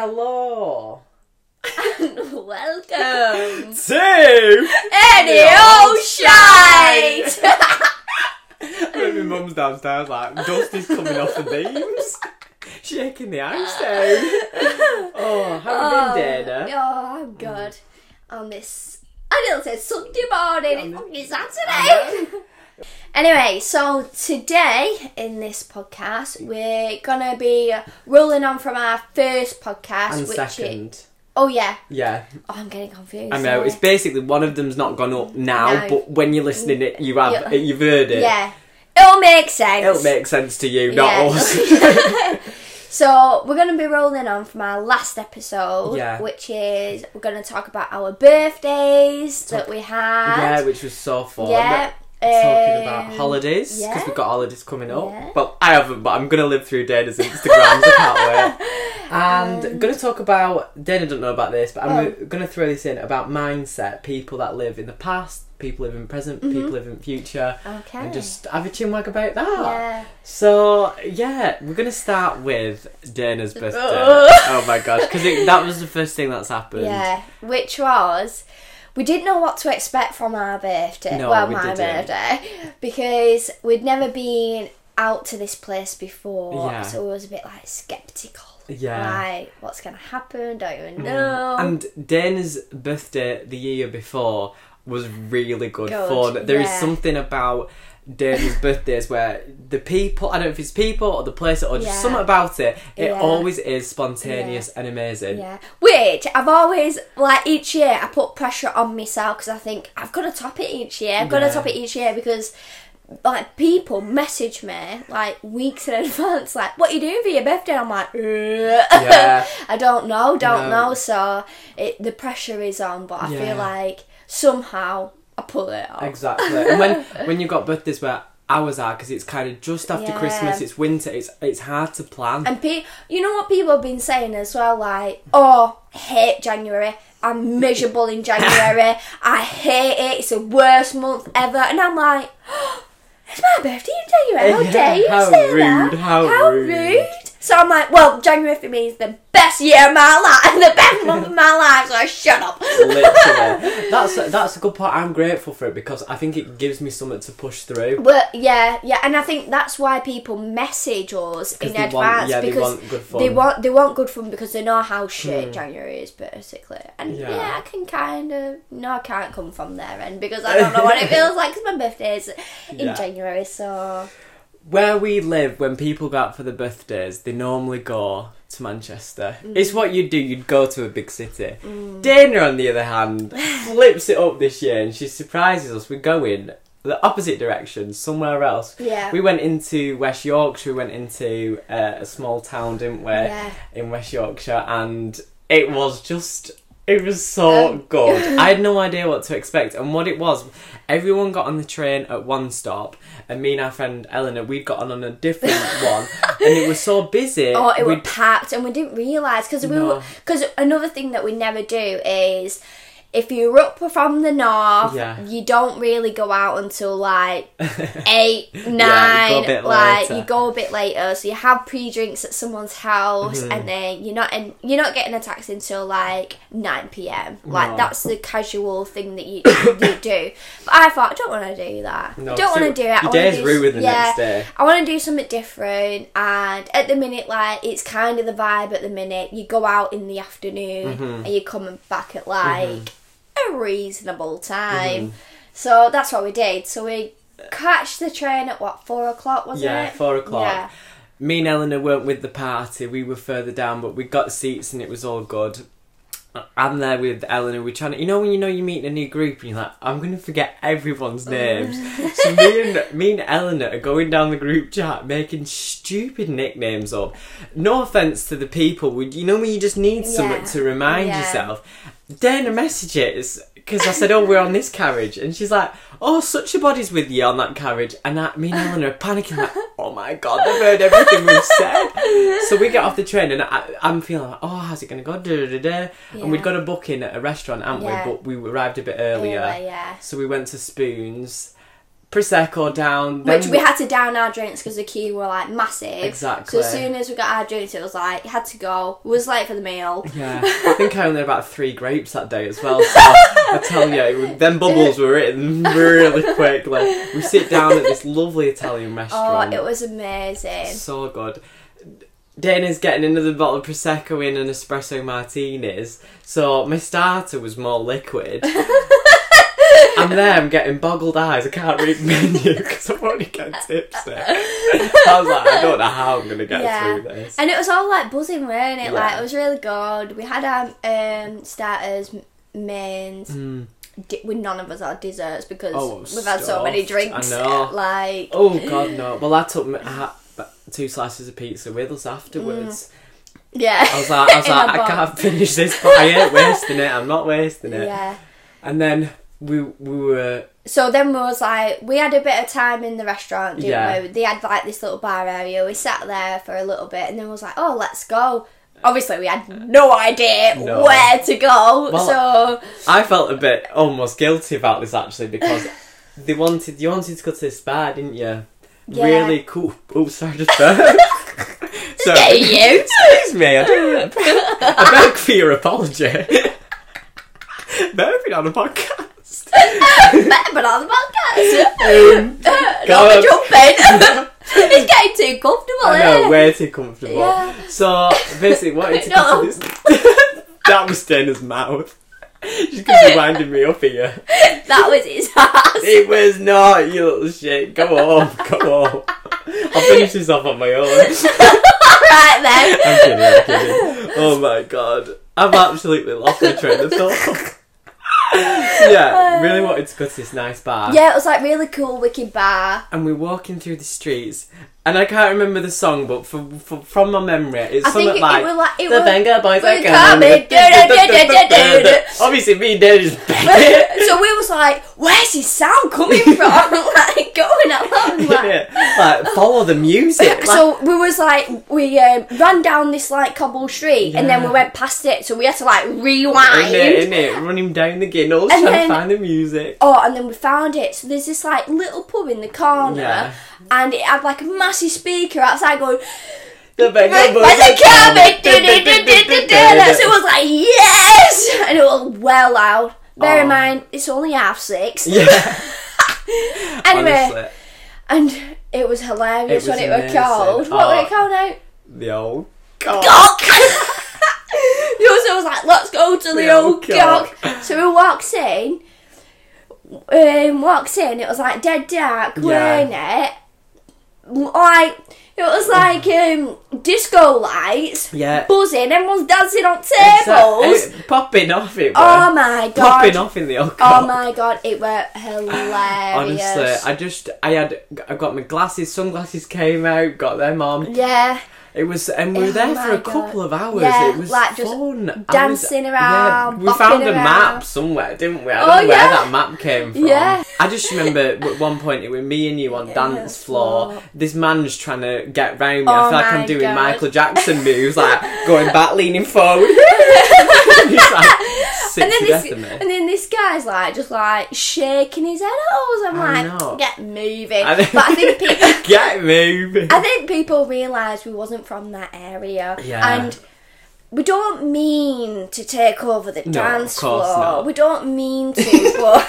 Hello. Welcome. Two. Any old shite. My mum's downstairs like dust is coming off the beams. Shaking the ice down. Eh? Oh, how have you been, oh, Dayna? Oh, I'm good. On this, I didn't say Sunday morning. It's fucking Saturday. Anyway, so today in this podcast, we're gonna be rolling on from our first podcast, And which second. Oh yeah, Yeah, oh, I'm getting confused. I know. It's basically one of them's not gone up now, No. but when you're listening, it you have Yeah. you've heard it. yeah, it'll make sense. It'll make sense to you, not Yeah. us. So we're going to be rolling on from our last episode, Yeah. which is we're going to talk about our birthdays that we had. yeah, which was so fun. Yeah, Talking about um, holidays because yeah. we've got holidays coming up. Yeah. Well, I haven't, but I'm gonna live through Dayna's Instagrams. I can't wait. And Um, gonna talk about Dayna don't know about this, but I'm Oh. gonna throw this in about mindset. People that live in the past, people live in present, people live in future, Okay. and just have a chinwag about that. yeah. So yeah, we're gonna start with Dayna's birthday. Oh my gosh, because that was the first thing that's happened. Yeah, which was we didn't know what to expect from our birthday. No, well, we my didn't. birthday because we'd never been out to this place before, Yeah. so we was a bit like skeptical. Yeah. Mm. Like, what's gonna happen? Don't even know. And Dayna's birthday the year before was really good, Good, fun. There is yeah. something about Dayna's birthdays where the people, I don't know if it's people or the place or just Yeah. something about it, it Yeah. always is spontaneous and amazing. Yeah, which I've always like each year I put pressure on myself because I think I've got to top it each year. I've got Yeah. to top it each year because like people message me like weeks in advance, like, "What are you doing for your birthday?" I'm like, "Uh, Yeah. I don't know, don't No. know. So it the pressure is on, but I Yeah. feel like somehow I pull it off. Exactly. and when when you've got birthdays where ours are, because it's kind of just after Yeah. Christmas, it's winter, it's it's hard to plan. And pe- you know what people have been saying as well, like, oh, I hate January. I'm miserable in January. I hate it. It's the worst month ever. And I'm like, oh, it's my birthday in January. How Yeah, dare you how say rude, that? how rude. So I'm like, well, January for me is the best year of my life, and the best month of my life. So I shut up. Literally, that's that's a good part. I'm grateful for it because I think it gives me something to push through. But yeah, yeah, and I think that's why people message us in they advance want- yeah, they because want good fun. they want they want good fun because they know how shit hmm. January is basically. And Yeah. yeah. I can kind of no, I can't come from their end because I don't know what it feels like because my birthday is in Yeah. January. So Where we live, when people go out for their birthdays, they normally go to Manchester. Mm. It's what you'd do, you'd go to a big city. Dayna, on the other hand, flips it up this year and she surprises us. We're going the opposite direction, somewhere else. yeah, We went into West Yorkshire, we went into uh, a small town, didn't we? yeah, in West Yorkshire, and it was just. It was so Um, good. I had no idea what to expect, and what it was, everyone got on the train at one stop, and me and our friend Eleanor, we'd got on on a different one, and it was so busy. Oh, it was packed, and we didn't realise because we No. were because another thing that we never do is if you're up from the north, Yeah. you don't really go out until like eight, you nine. bit like later. you go a bit later, so you have pre-drinks at someone's house, Mm-hmm. and then you're not and you're not getting a taxi until like nine p.m. Like No. that's the casual thing that you you do. But I thought I don't want to do that. No, I don't want to do it. I your day's do, ruined the yeah, next day. I want to do something different, and at the minute, like it's kind of the vibe at the minute. You go out in the afternoon, Mm-hmm. and you're coming back at like a reasonable time. Mm-hmm. So that's what we did. So we catch the train at what four o'clock was Yeah, it? four o'clock. Yeah. Me and Eleanor weren't with the party. We were further down, but we got seats and it was all good. I'm there with Eleanor. We're trying to, you know, when you know you're meeting a new group and you're like, I'm going to forget everyone's names. so me and me and Eleanor are going down the group chat making stupid nicknames up. No offense to the people, would you know when you just need something to remind Yeah. yourself. Dayna messages because I said, "Oh, we're on this carriage," and she's like, "Oh, such a body's with you on that carriage," and I, me and Eleanor are panicking like, "Oh my god, they've heard everything we've said." So we get off the train, and I, I'm feeling like, "Oh, how's it going to go?" Da, da, da. And we'd got a booking at a restaurant, hadn't Yeah. we? But we arrived a bit earlier, Earlier, yeah. so we went to Spoons. Prosecco down. Then Which we had to down our drinks because the queue were like massive. Exactly. So as soon as we got our drinks, it was like had to go. We was late for the meal. Yeah, I think I only had about three grapes that day as well. So I tell you, it them bubbles were written really quick. Like we sit down at this lovely Italian restaurant. Oh, restaurant. it was amazing. so good. Dayna's getting another bottle of prosecco in and espresso martinis. So my starter was more liquid. I'm there, I'm getting boggled eyes. I can't read the menu because I'm already getting tipsy. I was like, I don't know how I'm going to get Yeah. through this. And it was all like buzzing, weren't it? Like it was really good. We had our um, starters, m- mains. Mm. Di- we none of us had desserts because Oh, we've had so many drinks. I know. Like Oh god, no! Well, I took I had two slices of pizza with us afterwards. yeah. I was like, I was like, I can't finish this, but I ain't wasting it. I'm not wasting it. Yeah. And then we we were So then we was like, we had a bit of time in the restaurant, didn't Yeah. we? They had like this little bar area. We sat there for a little bit, and then we was like, oh, let's go. Obviously, we had no idea No. where to go. Well, so I felt a bit almost guilty about this actually because they wanted you wanted to go to this bar, didn't you? Yeah. Really cool. Oh, sorry, just burped. so, you. Excuse me, I, do, I beg for your apology. Burping on a podcast. But on the podcast, Um, not God. jumping. it's getting too comfortable. I know, it? way too comfortable. Yeah. So basically, what it's No. this. that was Dayna's mouth. She's gonna be winding me up here. That was his ass. It was not, you little shit. Come on, come on. I'll finish this off on my own. right then. I'm kidding, I'm kidding. Oh my god. I've absolutely lost my train of thought. yeah, really wanted to go to this nice bar. Yeah, it was like really cool, wicked bar. And we're walking through the streets, and I can't remember the song, but from, from, from my memory, it's I think something it, like. it was like it the was. Vengaboys we're are coming. coming. Obviously, me and Dayna just so we was like, "Where's his sound coming from?" like going along. Like. like follow the music. Like, so we was like we um, ran down this like cobble street and then we went past it so we had to like rewind in it, in it, running down the ginnels, And trying then- to find the music. oh and then we found it so there's this like little pub in the corner Yeah. And it had like a massive speaker outside going The Venga "Where's Boys the are coming?" coming. so it was like yes and it was well loud bear in Oh. mind it's only half six Yeah, anyway honestly, and it was hilarious It was when it was called what were Oh. it called now the old cock. cock. you also was like, let's go to the, The old old cock. cock. So we walks in. Um, walks in. It was like dead dark, Yeah. weren't it? Like it was like um, disco lights Yeah. buzzing. Everyone's dancing on tables. Exactly. Popping off it. Oh were. my Popping off in the old Oh my god! It were hilarious. Honestly, I just I had I got my glasses, sunglasses came out, got them on. yeah. It was, and we were Oh there for a God. couple of hours. Yeah, it was like just fun. I was- dancing around, Yeah, we found a around. map somewhere, didn't we? I don't Oh, know where yeah. that map came from. Yeah. I just remember at one point it was me and you on dance floor. floor. This man's trying to get round me. Oh I feel like I'm doing God. Michael Jackson moves, like going back, leaning forward. He's like sick And then to this, death of me. and then this guy's like just like shaking his head. Oh, I'm I like, know. get moving. I think- but I think people, Get moving. I think people realised we wasn't from that area, Yeah. and we don't mean to take over the No, dance floor. not. We don't mean to, but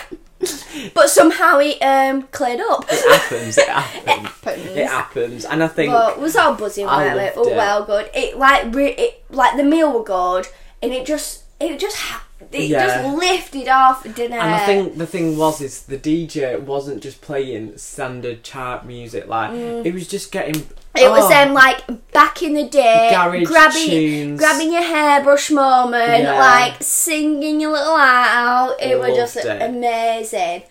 but somehow it um cleared up. It happens. It happens. happens. It happens, and I think But it was all buzzing, weren't it? Oh well, good. It like re- it like the meal were good, and it just it just ha- it Yeah. just lifted off, didn't it? And I think the thing was is the DJ wasn't just playing standard chart music. Like it was just getting. Mm. It was oh, um like back in the day, grabbing tunes. grabbing your hairbrush moment, Yeah. like singing your little heart out. It was just it. amazing.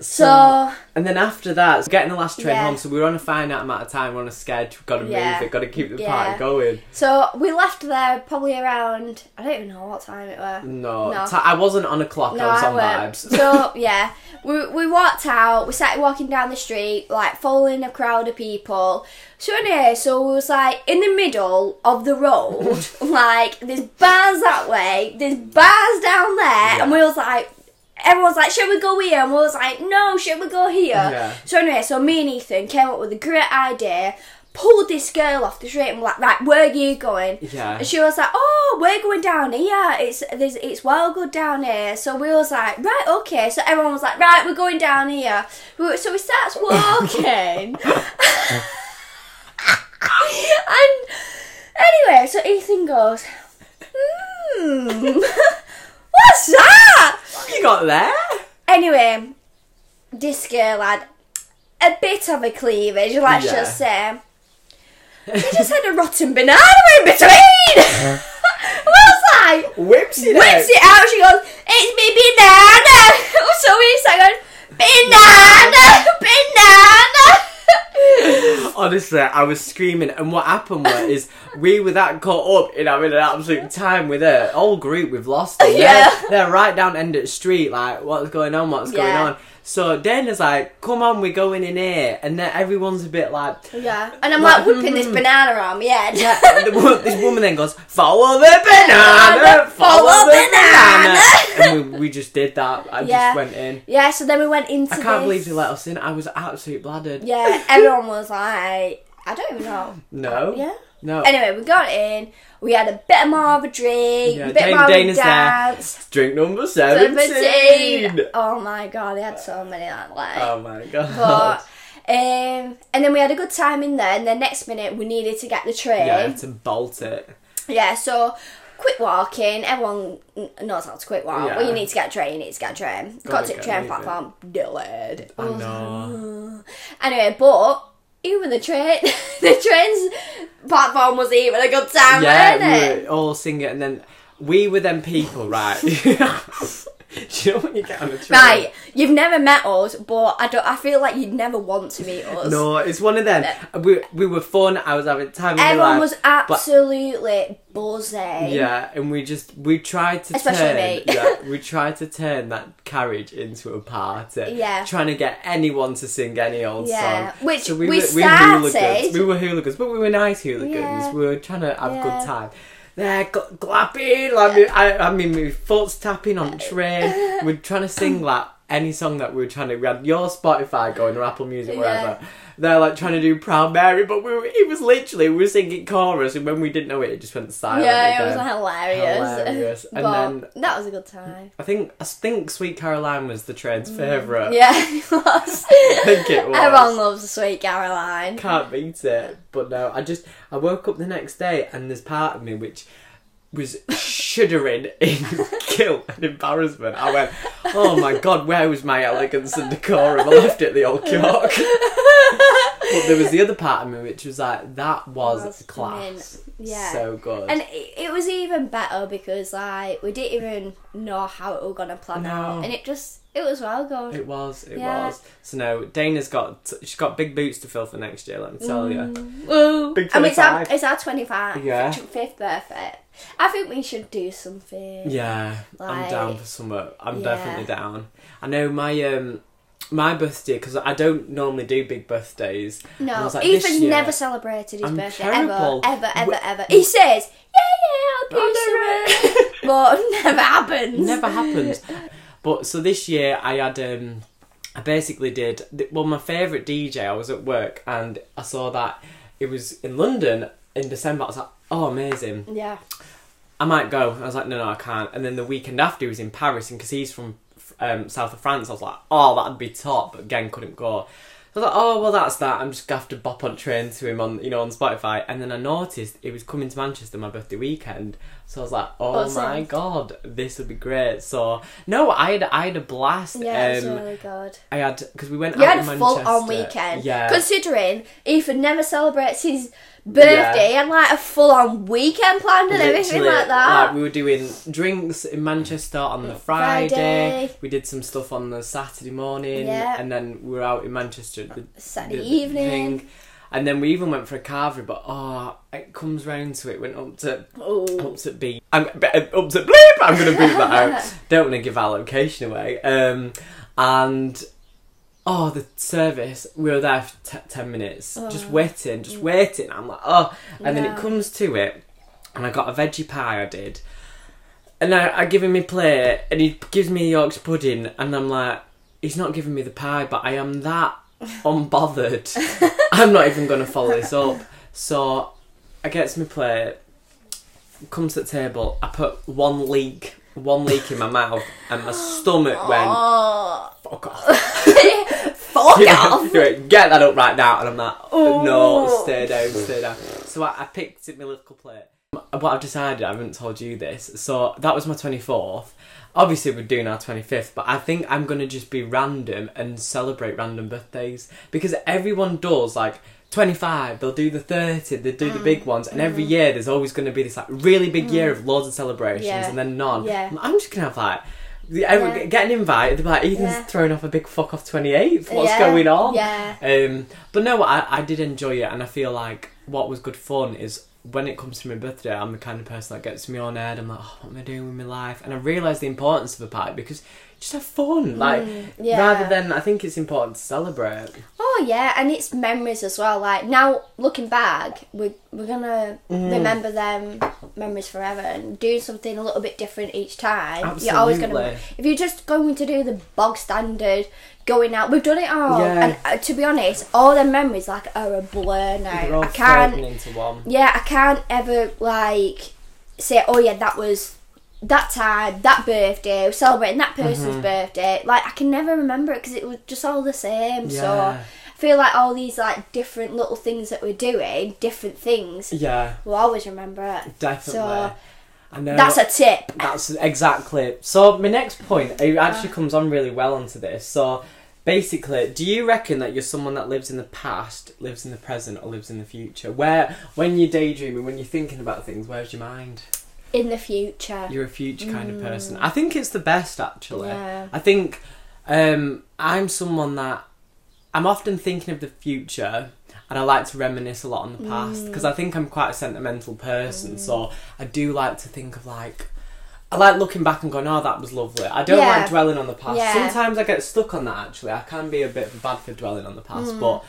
So And then after that, so getting the last train Yeah. home. So we were on a finite amount of time. We're on a schedule. We've got to Yeah. move it. Got to keep the Yeah. party going. so we left there probably around I don't even know what time it was. No, No. ti- I wasn't on a clock. No, I was I on weren't. vibes. So yeah, we we walked out. We started walking down the street, like following a crowd of people. So anyway, so we was like in the middle of the road, like there's bars that way, there's bars down there, and we was like, everyone's like, should we go here? And we was like, no, should we go here? Yeah. So anyway, so me and Ethan came up with a great idea. Pulled this girl off the street and we're like, right, where are you going? Yeah. And she was like, oh, we're going down here. It's there's, it's well good down here. So we was like, right, okay. So everyone was like, right, we're going down here. So we starts walking. and anyway, so Ethan goes, hmm, what's that? You got there? Anyway, this girl had a bit of a cleavage, let's Yeah. just say. She just had a rotten banana in between. I was like, Whips it whips it out. She goes, "It's me banana." so we sang, "Banana, banana." Honestly, I was screaming, and what happened was is we were that caught up in having an absolute time with her. Whole group, we've lost them. Yeah. They're, they're right down end of the street, like what's going on, what's going on. So Dayna's like, "Come on, we're going in here," and then everyone's a bit like, yeah, and I'm Like, like whipping this mm-hmm. banana around my head. "Yeah." the this woman then goes, "Follow the banana, follow, Follow the banana." banana," and we, we just did that. I Yeah. just went in. Yeah, so then we went into. I can't this. believe they let us in. I was absolutely bladdered. Yeah, everyone was like, I don't even know. No. Yeah. No. Anyway, we got in. We had a bit more of a drink, Yeah, a bit Dane- more of a Dayna's there. dance. Drink number 17. 17. Oh my god, they had so many that way. Oh my god. But um, and then we had a good time in there. And then next minute we needed to get the train. yeah, to bolt it. Yeah, so quick walking. Everyone knows how to quick walk. Yeah. Well, you need to get a train. You need to get a train. Got Gotta to the train platform. Delayed. I know. Anyway, but even the train, the train's platform was even a good time, Yeah, wasn't it? we were all singing, and then we were them people, right? Do you know when you get on a train? Right, you've never met us, but I don't. I feel like you'd never want to meet us. No, it's one of them. Uh, we, we were fun. I was having time. Everyone life, was absolutely buzzing. Yeah, and we just we tried to Especially turn me. yeah, we tried to turn that carriage into a party. Yeah. Trying to get anyone to sing any old Yeah, song. which we were, started- hooligans. We were hooligans, but we were nice hooligans. Yeah. We were trying to have a Yeah. good time. There, gl- clapping. Like, I, I mean, my foot's tapping on the train. We're trying to sing like any song that we were trying to. We had your Spotify going or Apple Music, Yeah. wherever. They're like trying to do Proud Mary, but we were, it was literally we were singing chorus, and when we didn't know it, it just went silent. Yeah, it was hilarious. Hilarious. And then- that was a good time. I think I think Sweet Caroline was the train's favourite. Mm. Yeah, it was. I think it was. Everyone loves Sweet Caroline. Can't beat it. But no, I just I woke up the next day and there's part of me which was shuddering in guilt and embarrassment. I went, oh my god, where was my elegance and decorum? I left it at the old cock. But there was the other part of me which was like, that was Was class. Yeah. So good. And it, was even better because like we didn't even know how it was gonna plan No. out, and it just it was well good. It was, it Yeah. was. So no, Dayna's got she's got big boots to fill for next year. Let me tell you. Mm. Woo. Big I mean, it's our, 25. it's our 25 Yeah. fifth birthday. I think we should do something. Yeah, I'm down for summer. I'm Yeah. definitely down. I know my um my birthday because I don't normally do big birthdays. No, was like, Ethan's year- never celebrated his I'm birthday terrible. ever, ever, ever, ever. He says, "Yeah, yeah, I'll do something," but never happens. Never happens. But so this year I had um I basically did well my favourite DJ. I was at work and I saw that it was in London in December. I was like, oh amazing. Yeah. I might go. I was like, no, no, I can't. And then the weekend after, he was in Paris, and because he's from um, south of France, I was like, oh, that'd be top. But again, couldn't go. So I was like, oh, well, that's that. I'm just gonna have to bop on train to him on, you know, on Spotify. And then I noticed he was coming to Manchester my birthday weekend, so I was like, oh Awesome. my god, this would be great. So no, I had I had a blast. Yeah, um, really good. I had because we went You out had a full on weekend. Yeah, Considering Ethan never celebrates his birthday, he had like a full on weekend planned and everything like that. Like we were doing drinks in Manchester on the Friday. Friday. We did some stuff on the Saturday morning, Yeah. and then we were out in Manchester the, Saturday the evening. thing. And then we even went for a carvery, but oh, it comes round to it. Went up to Oh. up to B. I'm up to bleep. I'm gonna beat that out. Don't want to give our location away. Um, and oh, the service. We were there for t- ten minutes, just oh. waiting, just waiting. I'm like, oh, and then it comes to it, and I got a veggie pie. I did. and I, I give him my plate, and he gives me a Yorkshire pudding, and I'm like, he's not giving me the pie, but I am that unbothered. I'm not even going to follow this up. So I get my plate, comes to the table, I put one leak, one leak in my mouth, and my stomach went, Oh, fuck off. fuck off. get that up right now. And I'm like, Oh. no, stay down, stay down. So I, I picked up my little plate. What I've decided, I haven't told you this. So that was my 24th. Obviously, we're doing our 25th, but I think I'm going to just be random and celebrate random birthdays. Because everyone does, like, 25, they'll do the 30, they do Mm. the big ones, and every year there's always going to be this, like, really big year of loads of celebrations Mm. Yeah. and then none. Yeah. I'm just going to have, like, everyone Yeah. get an invite, they'll be like, Ethan's Yeah. throwing off a big fuck off 28th. What's going on? Yeah. Um, but no, I, I did enjoy it, and I feel like what was good fun is when it comes to my birthday, I'm the kind of person that gets me on head. I'm like, oh, what am I doing with my life? And I realise the importance of a party because just have fun. Like, Mm, yeah. rather than, I think it's important to celebrate. Oh yeah, and it's memories as well. Like now, looking back, we're we're gonna Mm. remember them memories forever, and doing something a little bit different each time. You're always gonna. If you're just going to do the bog standard, going out, we've done it all. Yeah. And uh, to be honest, all the memories like are a blur now. All I can't. into one. Yeah, I can't ever like say, oh yeah, that was that time, that birthday, we're celebrating that person's Mm-hmm. birthday. Like I can never remember it because it was just all the same. So I feel like all these like different little things that we're doing, different things, Yeah, we'll always remember it. definitely. So I know. that's a tip. That's exactly. So my next point, it actually comes on really well onto this. So basically, do you reckon that you're someone that lives in the past, lives in the present, or lives in the future? Where, when you're daydreaming, when you're thinking about things, where's your mind? In the future. You're a future kind of person. I think it's the best actually. Yeah. I think um, I'm someone that I'm often thinking of the future. And I like to reminisce a lot on the past Mm. because I think I'm quite a sentimental person. So I do like to think of like I like looking back and going, "Oh, that was lovely." I don't Yeah. like dwelling on the past. Yeah. Sometimes I get stuck on that. Actually, I can be a bit bad for dwelling on the past. Mm. But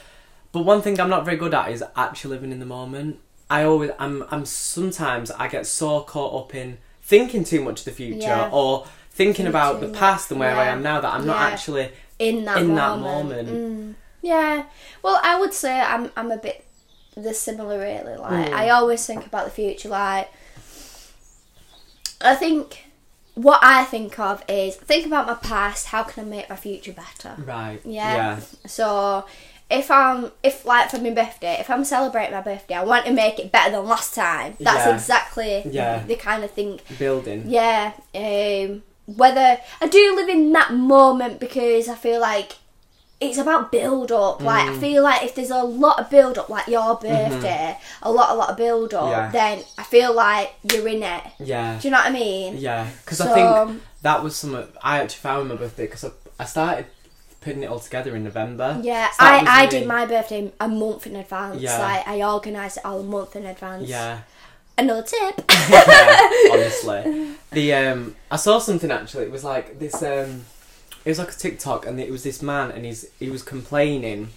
but one thing I'm not very good at is actually living in the moment. I always I'm I'm sometimes I get so caught up in thinking too much of the future Yeah. or thinking Think about the past and where I am now that I'm not actually in that in moment. that moment. Mm. Yeah. Well, I would say I'm I'm a bit the similar really. Like Mm. I always think about the future. Like I think what I think of is think about my past. How can I make my future better? right. Yeah. Yeah. So. If I'm, if like for my birthday, if I'm celebrating my birthday, I want to make it better than last time. That's Yeah. exactly Yeah. the kind of thing Building. yeah, um, whether I do live in that moment because I feel like it's about build up. Like Mm. I feel like if there's a lot of build up, like your birthday, a lot, a lot of build up, Mm-hmm. Yeah. then I feel like you're in it. Yeah. Do you know what I mean? Yeah, because So- I think that was something I actually found my birthday because I, I started putting it all together in November. Yeah, So I, I really- did my birthday a month in advance. Yeah. Like I organised it all a month in advance. Yeah, Another tip. yeah, honestly, the um, I saw something actually. It was like this. Um, it was like a TikTok, and it was this man, and he's he was complaining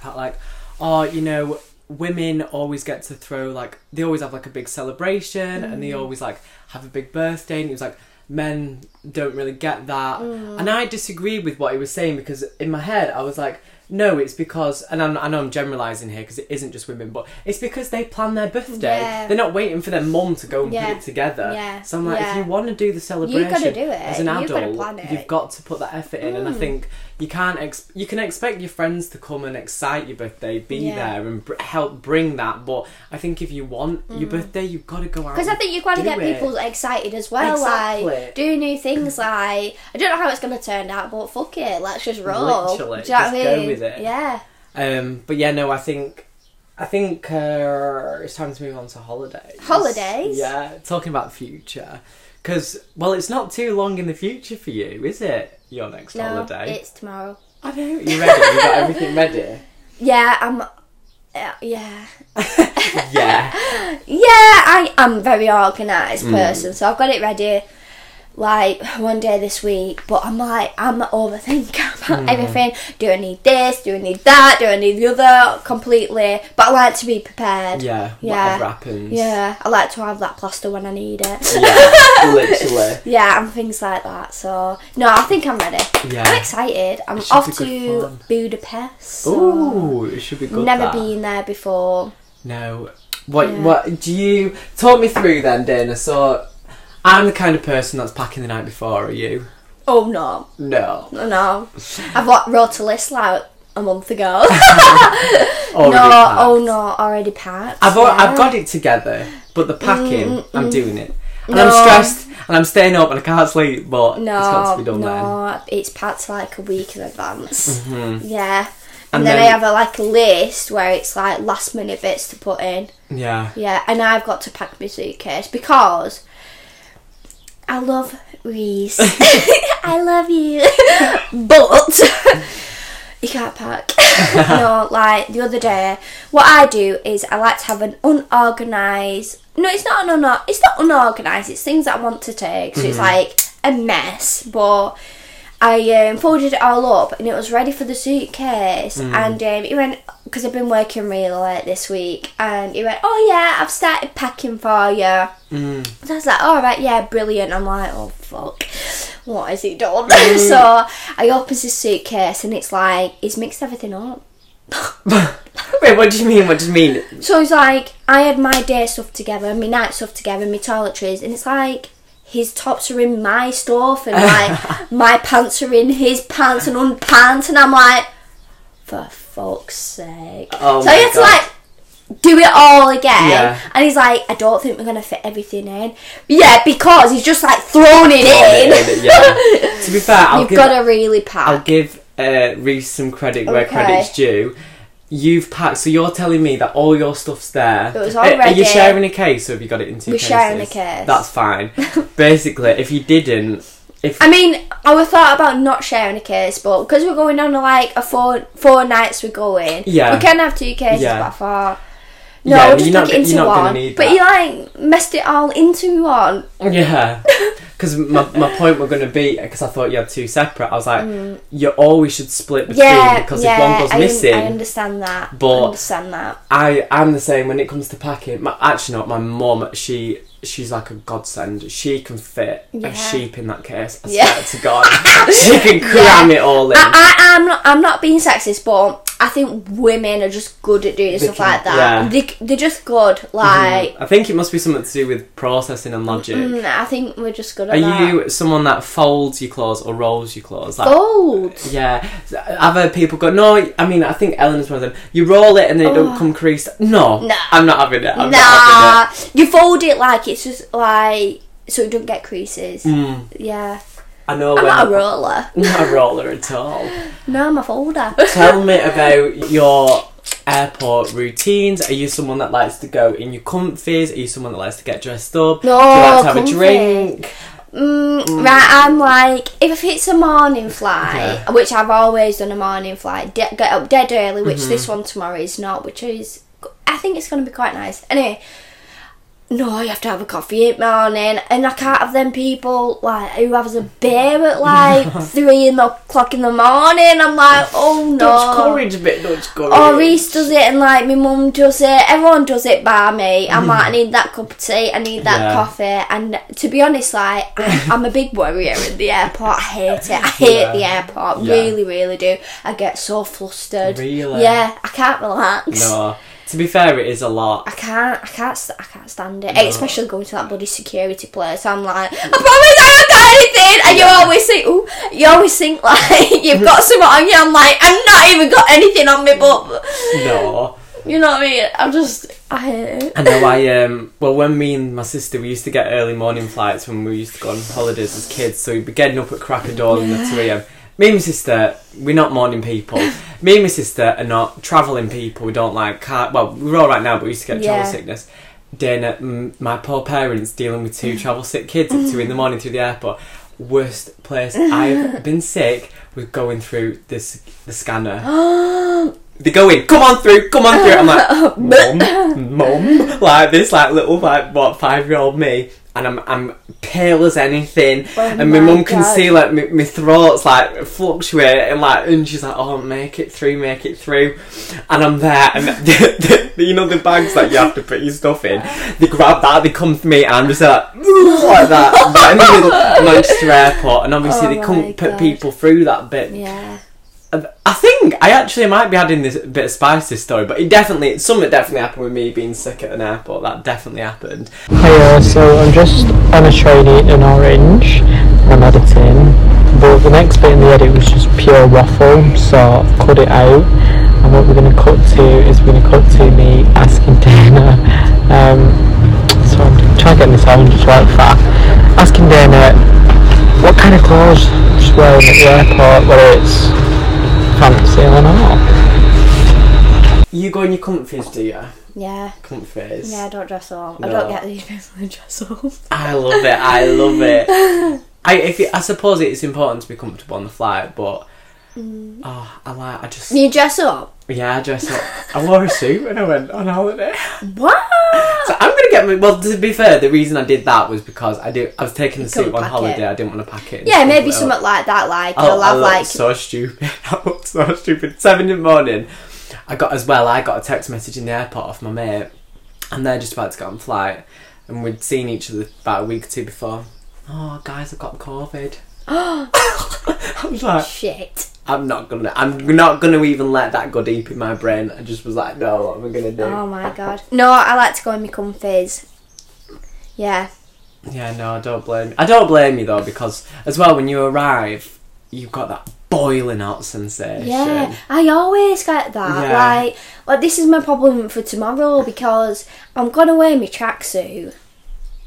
about like, oh, you know, women always get to throw like they always have like a big celebration, and they always like have a big birthday, and he was like. Men don't really get that, and I disagree with what he was saying because in my head I was like, no, it's because, and I'm, I know I'm generalising here because it isn't just women, but it's because they plan their birthday. Yeah. They're not waiting for their mum to go and Yeah. put it together. Yeah. So I'm like, if you want to do the celebration, gotta do it. as an adult, plan it. you've got to put that effort in. And I Mm. think you can't, ex- you can expect your friends to come and excite your birthday, be Yeah. there and br- help bring that. But I think if you want your birthday, you've got to go out. Because Mm. I think you've got to get it. people excited as well, Exactly. like do new things. Like I don't know how it's going to turn out, but fuck it, let's just roll. Literally, Do you know what I go mean? with it. Yeah. Um, but yeah, no, I think. I think uh, it's time to move on to holidays. Holidays? Yeah, talking about the future. Because, well, it's not too long in the future for you, is it? Your next No, holiday. it's tomorrow. I know. You ready? You got everything ready? Yeah, I'm. Uh, yeah, Yeah. yeah. I am very organised Mm. person, so I've got it ready. Like one day this week, but I'm like I'm an overthinker about Hmm. everything. Do I need this? Do I need that? Do I need the other? Completely. But I like to be prepared. Yeah, Yeah. whatever happens. Yeah, I like to have that plaster when I need it. Yeah, literally. Yeah, and things like that. So no, I think I'm ready. Yeah. I'm excited. I'm off to fun. Budapest. so Ooh, it should be good. Never that. been there before. No. What? Yeah. What do you talk me through then, Dayna? So, I'm the kind of person that's packing the night before. Are you? Oh no, No. no, no. I've got wrote a list like a month ago. No, packed. oh no, already packed. I've al- yeah. I've got it together, but the packing, I'm doing it, and No. I'm stressed, and I'm staying up, and I can't sleep. But No, it's got to be done then. no, it's packed like a week in advance. Yeah. Mm-hmm. And And, then, then- I have a, like a list where it's like last minute bits to put in. Yeah. Yeah, and I've got to pack my suitcase because I love Reese. I love you. but you can't pack. no, like the other day, what I do is I like to have an unorganised. No, it's not an un- It's not unorganised. It's things that I want to take. So it's mm-hmm. like a mess, but. I um, folded it all up and it was ready for the suitcase. And um, he went because I've been working really late this week. And he went, "Oh yeah, I've started packing for you." Mm. So I was like, "All right, yeah, brilliant." I'm like, "Oh fuck, what has he done?" so I opens his suitcase and it's like he's mixed everything up. Wait, what do you mean? What do you mean? So he's like, I had my day stuff together, my night stuff together, my toiletries, and it's like his tops are in my stuff, and like my pants are in his pants and unpants, and I'm like, for fuck's sake. Oh so my had to like do it all again, Yeah. and he's like, I don't think we're gonna fit everything in. Yeah, because he's just like thrown it in. yeah. To be fair, I'll You've give got to really pack. I'll give uh, Reese some credit where Okay. credit's due. You've packed, so you're telling me that all your stuff's there. It was Are- Are you sharing a case, or have you got it in two We're cases? sharing a case. That's fine. Basically, if you didn't, if I mean, I was thought about not sharing a case, but because we're going on like a four four nights we're going, Yeah. we can have two cases. Yeah. But I thought, no, Yeah, we'll just you're not it into you're not gonna one. need But that. you like messed it all into one. yeah, because my, my point were going to be because I thought you had two separate. I was like, you always should split between Mm. Yeah, because yeah. if one goes I, un- missing, I understand that. But- I understand that. I I'm the same when it comes to packing. My, actually, not my mum. She she's like a godsend. She can fit Yeah. a sheep in that case. I Yeah. swear to God, she can cram it all in. I, I'm not. I'm not being sexist, but I think women are just good at doing stuff can- like that. yeah. They, they're just good. Like, I think it must be something to do with processing and logic. mm, I think we're just good at Are that. you someone that folds your clothes or rolls your clothes? Like, Fold. Yeah, I've heard people go. No, I mean, I think Ellen's one of them. You roll it and then it don't come creased. No, Nah. I'm not having it. I'm not nah, you fold it like it's just like so it don't get creases. Mm, Yeah, I know. I'm not a roller. not a roller at all. No, I'm a folder. Tell me about your airport routines. Are you someone that likes to go in your comfies? Are you someone that likes to get dressed up? No, Do you like to have comfy. a drink? Mm, right, I'm like if it's a morning flight, Okay. which I've always done a morning flight, de- get up dead early, which Mm-hmm. this one tomorrow is not, which is I think it's going to be quite nice. Anyway. No, you have to have a coffee in the morning, and I can't have them people like who has a beer at like three in the o'clock in the morning. I'm like, oh no. Dutch courage, bit Dutch courage. Or Reese does it, and like my mum does it. Everyone does it by me. I'm hmm. like, I need that cup of tea. I need that Yeah. coffee. And to be honest, like I, I'm a big worrier in the airport. I hate it. I hate Yeah. the airport. Yeah. Really, really do. I get so flustered. Really? Yeah, I can't relax. No. To be fair, it is a lot. I can't, I can't, st- I can't stand it. Especially going to that bloody security place. I'm like, I promise I haven't got anything. And you always think, ooh, you always think like you've got something on you. I'm like, I've not even got anything on me, but No. you know what I mean? I'm just, I hate it. I know I um well when me and my sister we used to get early morning flights when we used to go on holidays as kids, so we'd be getting up at crack of dawn at two AM. Me and my sister, we're not morning people. Me and my sister are not travelling people. We don't like car. Well, we're all right now, but we used to get Yeah. travel sickness. Dayna, mm, my poor parents dealing with two travel sick kids at two in the morning through the airport. Worst place I've been sick with going through this the scanner. They go in, come on through, come on through. I'm like, mum, mum, like this, like little, like what five year old me. And I'm I'm pale as anything, Oh and my my mum can God. see like my, my throat's like fluctuate, and like and she's like, "Oh, make it through, make it through," and I'm there, and the, the, you know the bags that you have to put your stuff in, they grab that, they come for me, and I'm just like like that, right in the middle of Manchester Airport, and obviously Oh they couldn't put people through that bit. Yeah. I think I actually might be adding this bit of spice to this story, but it definitely something definitely happened with me being sick at an airport. That definitely happened. Hiya, so I'm just on a train eating orange and I'm editing, but the next bit in the edit was just pure waffle, so I've cut it out. And what we're going to cut to is we're going to cut to me asking Dayna, um, so I'm trying to get this orange right fat, asking Dayna what kind of clothes she's wearing at the airport, whether it's fancy or not. You go in your comfies, do you? Yeah. Comfies. Yeah, I don't dress up. I don't get these people to dress up. I love it. I love it. I if it, I suppose it's important to be comfortable on the flight, but oh, I like. I just You dress up? Yeah. I dress up. I wore a suit when I went on holiday. What? So I'm gonna get my. Well, to be fair, the reason I did that was because I did. I was taking the suit on holiday. it. I didn't want to pack it. Yeah, maybe like something like that. Like Oh, you'll I have looked like so stupid. I looked so stupid. Seven in the morning. I got as well. I got a text message in the airport off my mate, and they're just about to get on flight, and we'd seen each other about a week or two before. Oh, guys, I've got COVID. I was like, shit. I'm not gonna. I'm not gonna even let that go deep in my brain. I just was like, no, what am I gonna do? Oh my god. No, I like to go in my comfies. Yeah. Yeah, no, I don't blame. I don't blame you though because as well when you arrive, you've got that boiling hot sensation. Yeah, I always get that. Yeah. Like, like this is my problem for tomorrow because I'm gonna wear my tracksuit.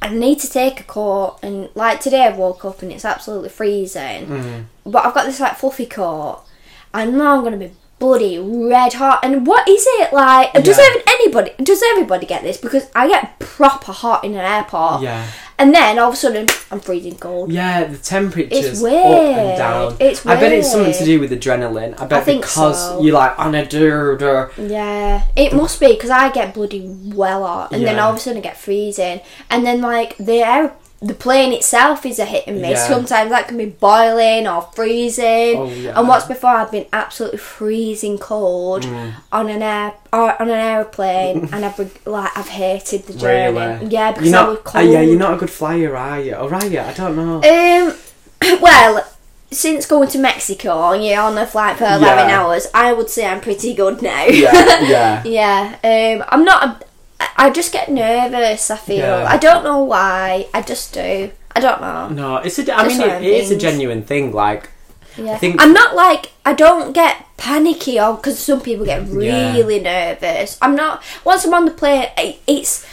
I need to take a coat, and like today I woke up and it's absolutely freezing. Mm. But I've got this like fluffy coat. I know I'm gonna be bloody red hot. And what is it like? Does Yeah. even anybody? Does everybody get this? Because I get proper hot in an airport. Yeah. And then all of a sudden I'm freezing cold. Yeah, the temperature's It's up and down. It's weird. I bet it's something to do with adrenaline. I bet think because so. you're like on a dur Yeah, it must be because I get bloody well hot, and then all of a sudden I get freezing, and then like the air, the plane itself is a hit and miss. Yeah. Sometimes that can be boiling or freezing. Oh, yeah. And what's before I've been absolutely freezing cold Mm. on an air or on an airplane, and I've like I've hated the journey. Really? Yeah, because You're I was not. cold. uh, yeah, you're not a good flyer, are you? Or are you? I don't know. Um, well, since going to Mexico, and you're on a flight for eleven Yeah. hours, I would say I'm pretty good now. yeah, yeah. Yeah, um, I'm not. A, I just get nervous. I feel. Yeah. I don't know why. I just do. I don't know. No, it's a. I Just mean, it, it is a genuine thing. Like, Yeah. think- I'm not like. I don't get panicky or because some people get Yeah. really nervous. I'm not. Once I'm on the plane, it, it's.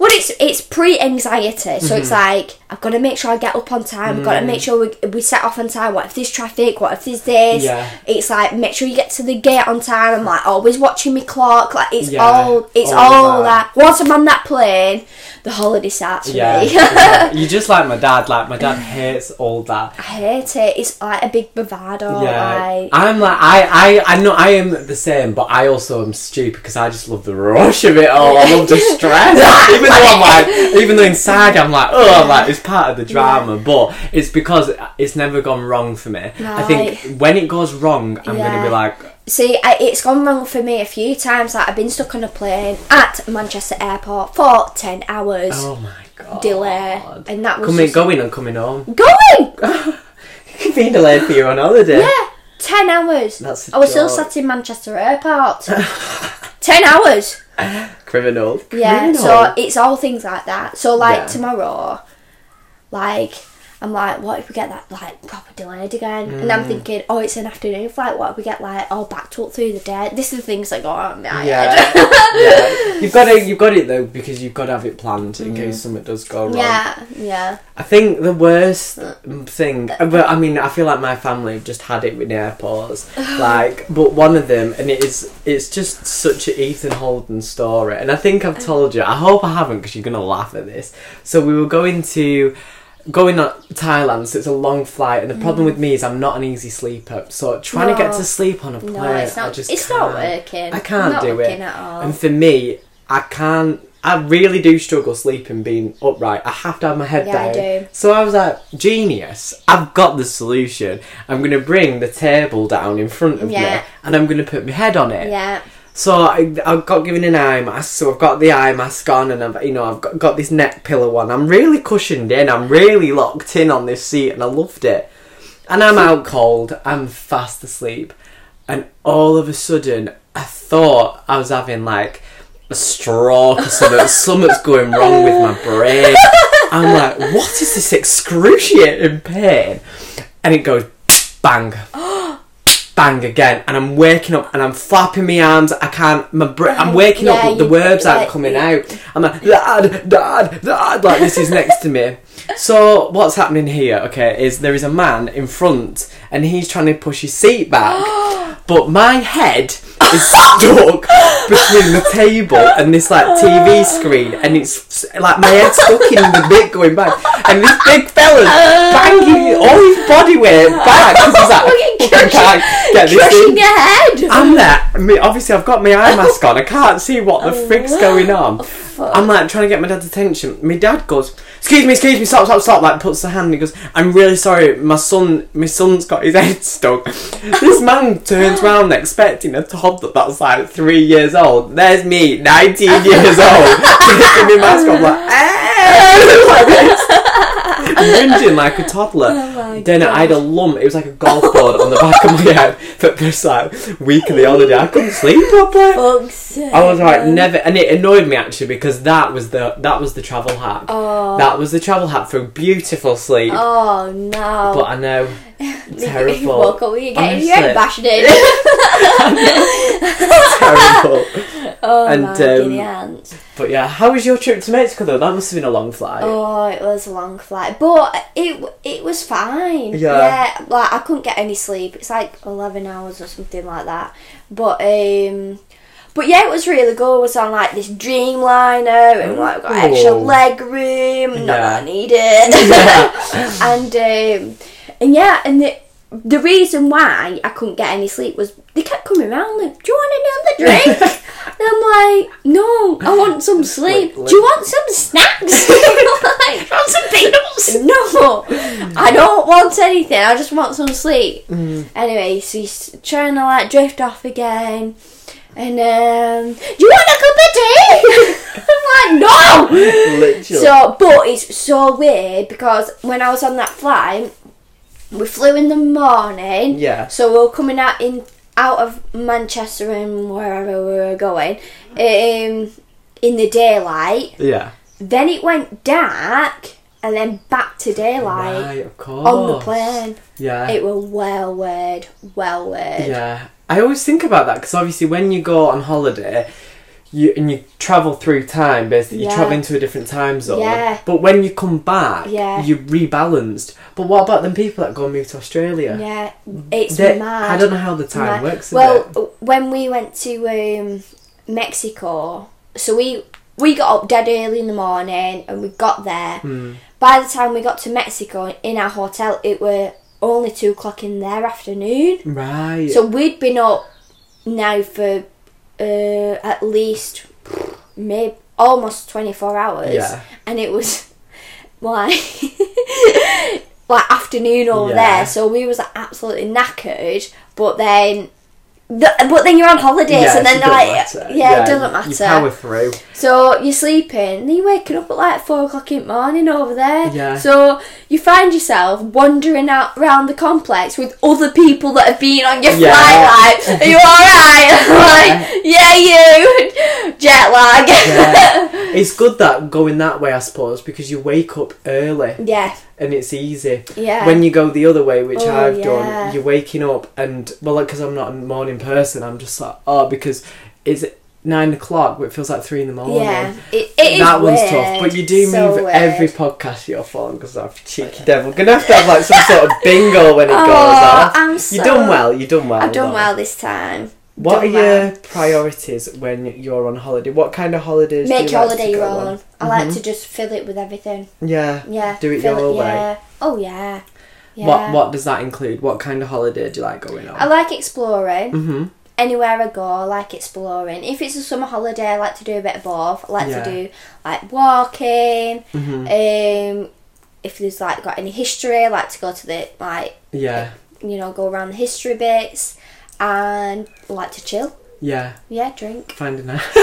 What it's it's pre-anxiety, so Mm-hmm. it's like I've got to make sure I get up on time. I've got to make mm. sure we, we set off on time. What if there's traffic? What if there's this? Yeah. It's like make sure you get to the gate on time. I'm like always watching my clock. Like it's Yeah, all it's all all, that. that. Once I'm on that plane, the holiday starts for yeah, me. yeah. You're just like my dad. Like my dad hates all that. I hate it. It's like a big bravado. Yeah, Like, I'm like I, I, I know I am the same, but I also am stupid because I just love the rush of it all. I love the stress, even though I'm like, even though inside I'm like, oh, I'm like it's part of the drama, but it's because it's never gone wrong for me. I think when it goes wrong, I'm gonna be like, See, I, it's gone wrong for me a few times. Like I've been stuck on a plane at Manchester Airport for ten hours oh my god, delay, and that was coming, just- going and coming home. going. Been delayed for your own holiday. Yeah, ten hours. That's I was still sat in Manchester Airport. ten hours. Criminal. Yeah. Criminal. So it's all things like that. So like Yeah. tomorrow, like. I'm like, what if we get that like proper delayed again? And Mm. I'm thinking, oh, it's an afternoon flight. What if we get like all backed up through the day? This is the things that go on in my Yeah, head. yeah. You've got it. You've got it though because you've got to have it planned in case something does go wrong. Mm. Yeah, yeah. I think the worst thing, but I mean, I feel like my family just had it with the airports. like, but one of them, and it is, it's just such a Ethan Holden story. And I think I've told you. I hope I haven't because you're gonna laugh at this. So we were going to. Going to Thailand, so it's a long flight, and the problem with mm. me is I'm not an easy sleeper. So trying to get No. to sleep on a plane, No, it's I not. just It's can't. not working. I can't Not do working it. at all. And for me, I can't I really do struggle sleeping being upright. I have to have my head Yeah, I down. do. So I was like, genius! I've got the solution. I'm gonna bring the table down in front of Yeah. me, and I'm gonna put my head on it. Yeah. So I, I got given an eye mask, so I've got the eye mask on, and I've you know I've got, got this neck pillow one. I'm really cushioned in. I'm really locked in on this seat, and I loved it. And I'm out cold. I'm fast asleep, and all of a sudden, I thought I was having like a stroke or something. Something's going wrong with my brain. I'm like, what is this excruciating pain? And it goes bang bang again, and I'm waking up and I'm flapping my arms. I can't. My br- I'm waking up, but the words aren't like- coming out. I'm like dad, dad, dad. Like this is next to me. So what's happening here? Okay, is there is a man in front and he's trying to push his seat back, but my head is stuck between the table and this like TV screen, and it's like my head's stuck in the bit going back, and this big fella's banging all his body weight back because he's like, I fucking can't get this Crushing thing. your head. I'm there. I mean, obviously, I've got my eye mask on. I can't see what the frick's going on. I'm like trying to get my dad's attention. My dad goes, "Excuse me, excuse me, stop, stop, stop!" Like puts the hand. and He goes, "I'm really sorry. My son, my son's got his head stuck." this man turns round expecting a toddler that's like three years old. There's me, 19 years old, taking my mask off, like, "Ah!" like. Whinging like a toddler. Oh then I had a lump. It was like a golf ball on the back of my head for this like week of the holiday. I couldn't sleep properly. Fuck's. I was like never, and it annoyed me actually because that was the that was the travel hack. Oh. That was the travel hack for beautiful sleep. Oh no. But I know You terrible, woke up, you getting your head Honestly. bashed in. terrible. Oh And, my um. But yeah, how was your trip to Mexico though? That must have been a long flight. Oh, it was a long flight, but it it was fine. Yeah. like I couldn't get any sleep. It's like eleven hours or something like that. But um, but yeah, it was really good. It was on like this Dreamliner and like got extra leg room. Not that I Yeah. needed. and um, and yeah, and the the reason why I couldn't get any sleep was they kept coming around like, "Do you want another drink?" and I'm like, "No, I want some sleep. Do you want some snacks?" like, want some peanuts? No, I don't want anything. I just want some sleep. Anyway, so he's trying to like drift off again. And um, do you want a cup of tea? I'm like, no. Literally. So, but it's so weird because when I was on that flight, we flew in the morning. Yeah. So we were coming out in out of Manchester and wherever we were going, um, in the daylight. yeah. Then it went dark, and then back to daylight Right, of course. on the plane. Yeah. It was well weird, well weird. Yeah, I always think about that because obviously when you go on holiday, you and you travel through time. Basically, you Yeah. travel into a different time zone. Yeah. But when you come back, Yeah. you're rebalanced. But what about them people that go and move to Australia? Yeah, it's They- mad. I don't know how the time Mad. works. Well, bit. when we went to um, Mexico, so we we got up dead early in the morning and we got there. Hmm. By the time we got to Mexico in our hotel, it were only two o'clock in their afternoon. right. So we'd been up now for uh, at least maybe almost twenty four hours, Yeah. and it was like like afternoon over Yeah. there. So we was like, absolutely knackered, but then. The, but then you're on holidays, yeah, and then like matter. yeah, it doesn't matter. You power through. So you're sleeping, then you're waking up at like four o'clock in the morning over there. Yeah. So you find yourself wandering out around the complex with other people that have been on your Yeah. flight. Like, are you alright? like, yeah, you. Jet lag. Yeah. it's good that going that way, I suppose, because you wake up early yeah. And it's easy. Yeah. When you go the other way, which Oh, I've yeah. done, you're waking up and well, like because I'm not a morning person, I'm just like, oh, because it's nine o'clock, but it feels like three in the morning. Yeah. It, it is that one's weird. tough, but you do So move weird. every podcast you're following because I'm cheeky devil. Gonna have to have like some sort of bingo when it Oh, goes off. I'm so, you so- done well. You done well. I've done well this time. What Done are your priorities when you're on holiday? What kind of holidays? do Make you your like holiday to your own. on? I like Mhm. to just fill it with everything. Yeah. Yeah. Do it fill your way. Yeah. Oh yeah. Yeah. What What does that include? What kind of holiday do you like going on? I like exploring. hmm anywhere I go, I like exploring. If it's a summer holiday, I like to do a bit of both. I like Yeah. to do like walking. Mhm. Um, if there's like got any history, I like to go to the like Yeah, you know go around the history bits, and like to chill. yeah. Yeah, drink. Find a nice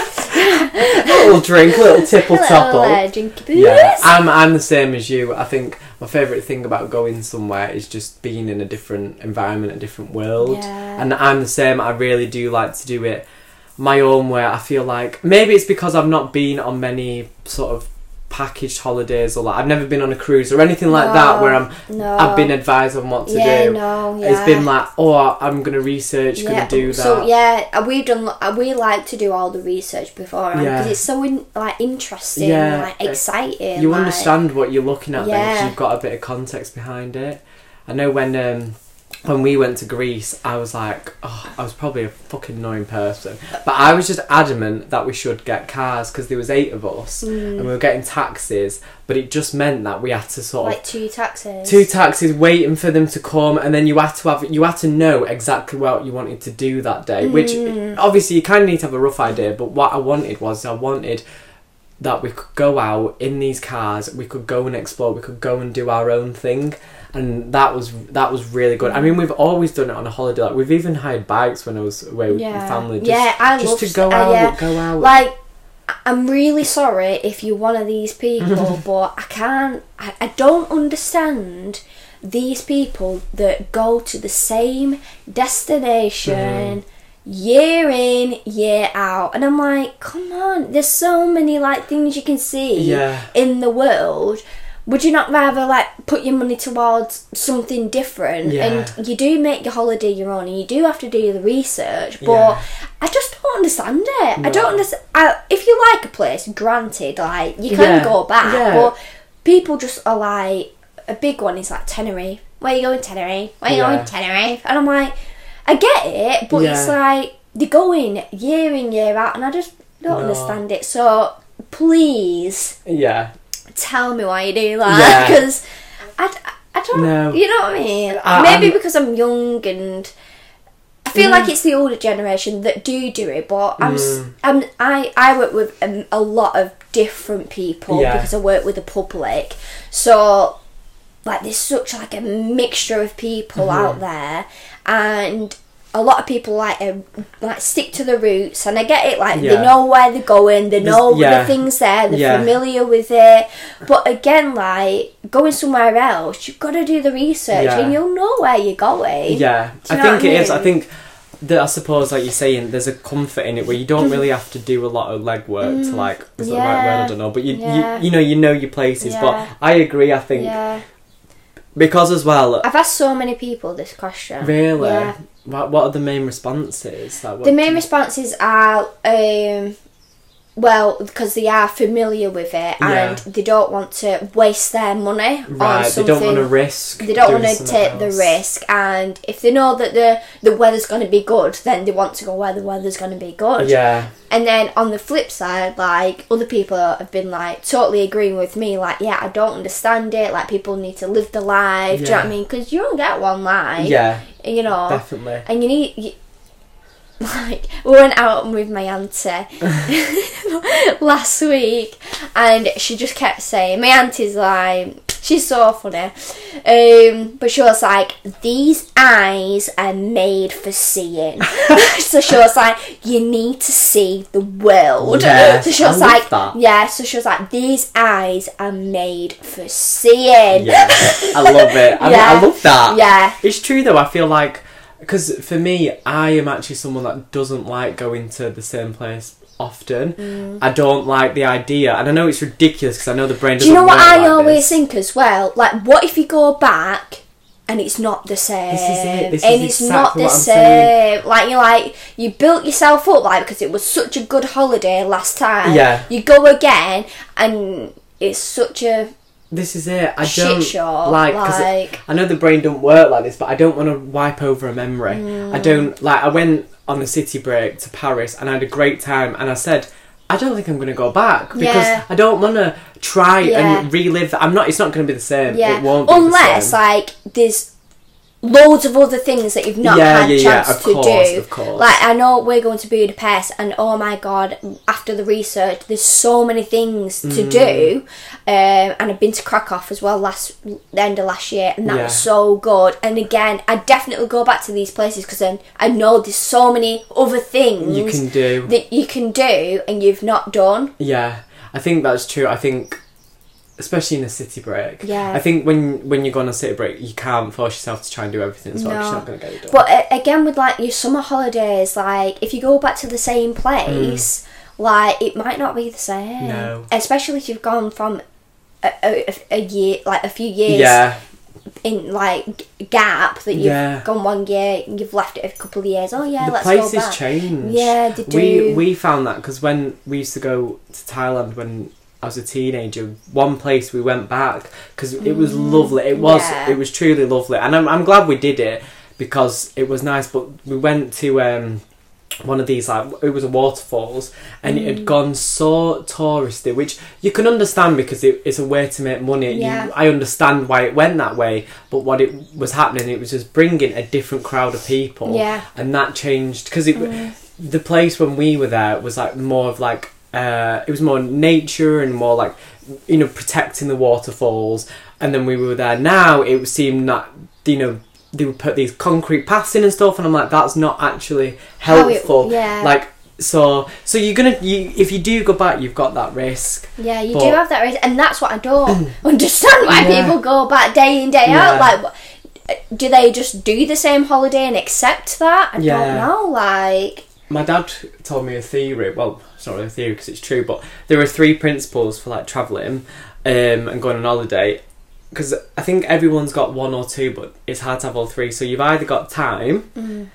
little drink, little tipple topple. uh, drinky booze. Yeah, I'm I'm the same as you. I think my favourite thing about going somewhere is just being in a different environment, a different world. Yeah. And I'm the same. I really do like to do it my own way. I feel like maybe it's because I've not been on many sort of packaged holidays or like I've never been on a cruise or anything like that where I'm no. I've been advised on what to yeah, do. no, yeah. It's been like, oh, I'm gonna research, yeah, gonna do that. So yeah, we've done. We like to do all the research beforehand because Yeah. it's so in, like interesting, Yeah, and, like exciting. you like- understand what you're looking at Yeah. you've got a bit of context behind it. I know when um, when we went to Greece, I was like, oh, I was probably a fucking annoying person, but I was just adamant that we should get cars because there was eight of us Mm. and we were getting taxis, but it just meant that we had to sort of like two taxis. two taxis waiting for them to come and then you had to have you had to know exactly what you wanted to do that day which Mm. obviously you kind of need to have a rough idea but what i wanted was i wanted that we could go out in these cars we could go and explore we could go and do our own thing and that was that was really good i mean we've always done it on a holiday like we've even hired bikes when i was away with yeah, my family just, yeah, I just to go uh, out yeah. go out Like, I'm really sorry if you're one of these people, but I can't. I, I don't understand these people that go to the same destination year in, year out, and I'm like, come on. There's so many like things you can see Yeah. in the world. Would you not rather like put your money towards something different? Yeah. And you do make your holiday your own, and you do have to do the research. But Yeah. I just don't understand it. I don't understand. I, if you like a place, granted, like you can Yeah. go back, but people just are like a big one is like Tenerife. Where you going, Tenerife? Where you going, Tenerife? And I'm like, I get it, but it's like they're going year in year out, and I just don't No. understand it. So please yeah tell me why you do that Yeah. because I, I don't No. you know what I mean I- maybe I'm- because I'm young and I feel like it's the older generation that do do it but I'm, Mm. am I I work with um, a lot of different people Yeah. because I work with the public so like there's such like a mixture of people Mm-hmm. out there and a lot of people like uh, like stick to the roots and I get it like they know where they're going they There's- know yeah. the things there they're Yeah. familiar with it but again like going somewhere else you've got to do the research Yeah. and you'll know where you're going Yeah, I you know think what I it is. I think that I suppose, like you're saying, there's a comfort in it where you don't really have to do a lot of legwork to like. Is that the right word? I Mm. don't know, but you, yeah. you you know you know your places. Yeah. But I agree. I think yeah because as well, I've asked so many people this question really, yeah. what, what are the main responses? Like, what the main responses are um well because they are familiar with it Yeah. and they don't want to waste their money on right, they don't want to risk. they don't want to something take the risk and if they know that the the weather's going to be good then they want to go where the weather's going to be good Yeah, and then on the flip side like other people have been like totally agreeing with me like yeah i don't understand it like people need to live the life do you know what i mean because you don't get one life yeah, you know definitely. and you need you, like we went out with my auntie last week and she just kept saying my auntie's like she's so funny um but she was like these eyes are made for seeing so she was like you need to see the world Yes, so she I was love like that. yeah so she was like these eyes are made for seeing Yeah, I love it. I, Yeah. I love that. yeah It's true though. I feel like because for me, I am actually someone that doesn't like going to the same place often. Mm. I don't like the idea, and I know it's ridiculous because I know the brain. Do you know what I like always this. think as well? Like, what if you go back and it's not the same? This is it, this and is it's exactly not the same. saying. Like you like you built yourself up like because it was such a good holiday last time. Yeah. You go again and it's such a This is it. I don't like. like I know the brain don't work like this, but I don't want to wipe over a memory. Mm. I don't like. I went on a city break to Paris and I had a great time, and I said. I don't think I'm going to go back because Yeah. I don't want to try Yeah. and relive that. I'm not. It's not going to be the same. yeah. It won't. Be Unless the same. like there's loads of other things that you've not Yeah, had yeah, yeah, chance of to course, do. of course. Like I know we're going to Budapest, and oh my god, after the research, there's so many things to Mm. do. Um, and I've been to Krakow as well last the end of last year, and that Yeah. was so good. And again, I definitely go back to these places because then I know there's so many other things You can do. that you can do and you've not done. Yeah, I think that's true. I think, especially in a city break. Yeah. I think when when you go on a city break, you can't force yourself to try and do everything as well. No. You're not going to get it done. But again, with like your summer holidays, like if you go back to the same place, like it might not be the same. Mm. No. Especially if you've gone from a, a, a year, like a few years yeah, in like gap that you've Yeah. gone one year, and you've left it a couple of years. Oh yeah, the let's places go back. change. Yeah, they We we found that because when we used to go to Thailand when I was a teenager, one place we went back because it was lovely. It was Mm, yeah. it was truly lovely, and I'm I'm glad we did it because it was nice. But we went to um one of these like it was a waterfalls and it Mm. had gone so touristy which you can understand because it, it's a way to make money Yeah. you, i understand why it went that way but what it was happening it was just bringing a different crowd of people Yeah. and that changed because it the place when we were there was like more of like uh it was more nature and more like you know protecting the waterfalls and then we were there now it seemed that you know they would put these concrete paths in and stuff and i'm like that's not actually How it- helpful yeah. like so so you're gonna you if you do go back you've got that risk Yeah, you But- do have that risk, and that's what I don't understand why Yeah. people go back day in day out. Like, do they just do the same holiday and accept that? I Yeah. don't know. Like, my dad told me a theory. Well, it's not really a theory because it's true, but there are three principles for like traveling um, and going on holiday. Because I think everyone's got one or two, but it's hard to have all three. So you've either got time.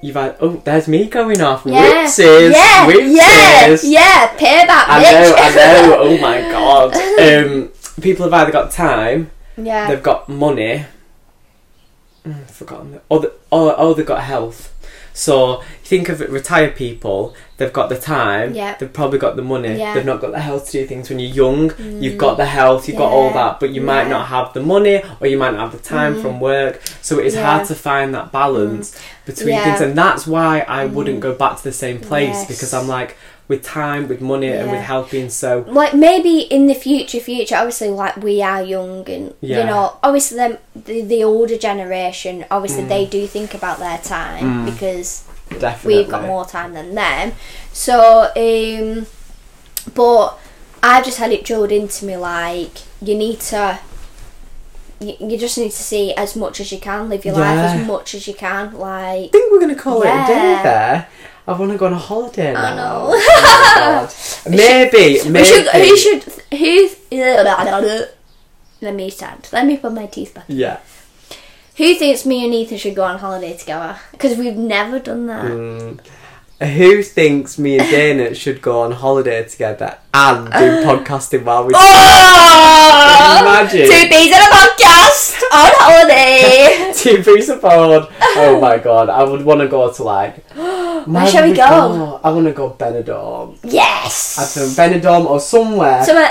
You've had oh, there's me going off. Mm. yeah, Whoopsies, yeah, yeah, whoopsies. yeah, payback, I know, I know. Oh my god. Um, people have either got time, yeah, they've got money. Mm, I've forgotten. Or, the, or, or they've got health. So think of it, retired people, they've got the time, Yeah. they've probably got the money, Yeah. Mm. they've not got the health to do things. When you're young, mm. you've got the health, you've got all that, but you might not have the money or you might not have the time mm. from work. So it's Yeah. hard to find that balance mm. between Yeah. things, and that's why I wouldn't go back to the same place Yes. because I'm like, with time, with money, and with Yeah. being so. like maybe in the future, future. Obviously, like we are young, and Yeah. you know, obviously, them the, the older generation, obviously, Mm. they do think about their time because Definitely. we've got more time than them. So, um, but I've just had it drilled into me like you need to. You, you just need to see as much as you can, live your life as much as you can. Like, I think we're to call it a day there. I want to go on a holiday now. know. Oh maybe, maybe. should, who should, who, let me stand, let me put my teeth back. Yeah. Who thinks me and Ethan should go on holiday together? Because we've never done that. Mm. Who thinks me and Dayna should go on holiday together and do podcasting while we Oh! Imagine. Two bees in a podcast on holiday. two of board? Oh my god, I would want to go to like. Where shall we go? I want to go Benidorm. yes. I don't Benidorm or somewhere, So, uh,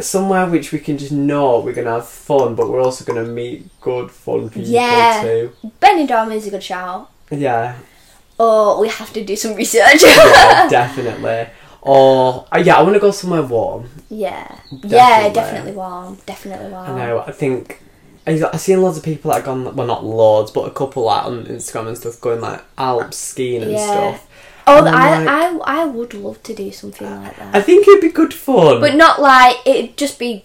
somewhere which we can just know we're gonna have fun, but we're also gonna meet good fun people Yeah. too. Benidorm is a good shout. Yeah, Oh, we have to do some research. yeah, definitely. Or uh, yeah, I want to go somewhere warm. yeah. Yeah, Definitely. definitely warm. Definitely warm. I know. I think I've seen loads of people that have gone. Well, not loads, but a couple like on Instagram and stuff going like Alps skiing and Yeah. stuff. Oh, And I'm I, like- I, I would love to do something like that. I think it'd be good fun. But not like it'd just be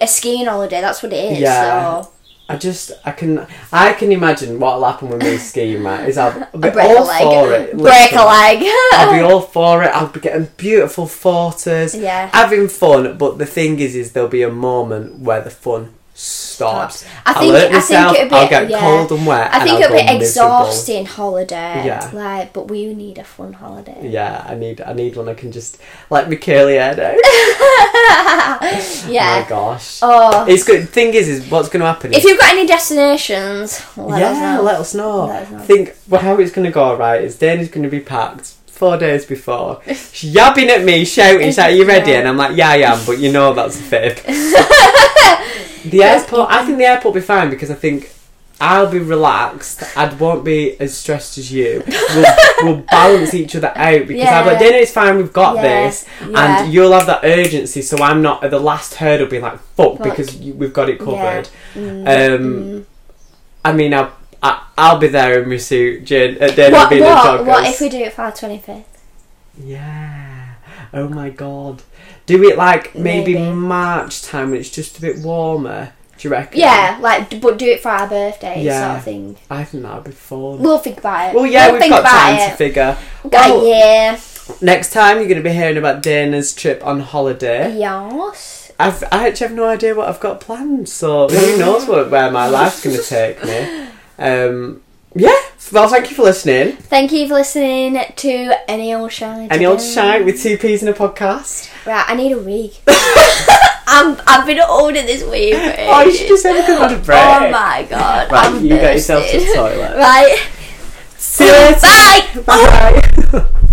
a skiing holiday. That's what it is. Yeah. So I just I can I can imagine what'll happen with me skiing, Matt. Is I'll be break a all leg. for it. break a literally. leg. I'll be all for it. I'll be getting beautiful photos. Yeah. Having fun, but the thing is, is there'll be a moment where the fun stops. I think- I'll hurt I think it'd be- I'll get yeah. cold and wet. I think it'll be miserable. exhausting holiday. Yeah. Like, but we need a fun holiday. Yeah, I need I need one I can just let me curly hair down. Yeah. Oh my gosh. Oh, It's good. Thing is, is what's going to happen? if you've got any destinations, let yeah, know. let us know. Let us know. I think well, how it's going to go right is Dayna's going to be packed four days before. She's yabbing at me, shouting, she's like, "Are you ready?" And I'm like, "Yeah, I am," but you know that's a fib. the airport. I think the airport will be fine because I think I'll be relaxed. I won't be as stressed as you. We'll, we'll balance each other out because I'm like, Yeah. dinner is fine. We've got Yeah, this, yeah. and you'll have that urgency. So I'm not at the last hurdle being like, fuck, Fuck. because you, we've got it covered. Mm, Um, mm. I mean, I'll, I, I'll be there in my suit, Jen, at dinner, What, being a what, joggers. what if we do it for our 25th? Yeah. Oh my god. Do it like maybe, Maybe. March time when it's just a bit warmer. Do you reckon? Yeah, like, but do it for our birthday Yeah. sort of thing. I think that'd be fun. We'll think about it. Well, yeah, we'll we've think got about time it. to figure. Got Well, a oh. year. Next time, you're going to be hearing about Dayna's trip on holiday. Yes. I've, I actually have no idea what I've got planned, so who knows what, where my life's going to take me. Um, yeah, well, thank you for listening. Thank you for listening to Any Old Shine. Any old shite with two peas in a podcast? Right, I need a wig. I'm, I've been ordering this for Oh, you should just have a good on a break. Oh my god. Right, I'm you get yourself to the toilet. Right. See you later. Bye. Bye.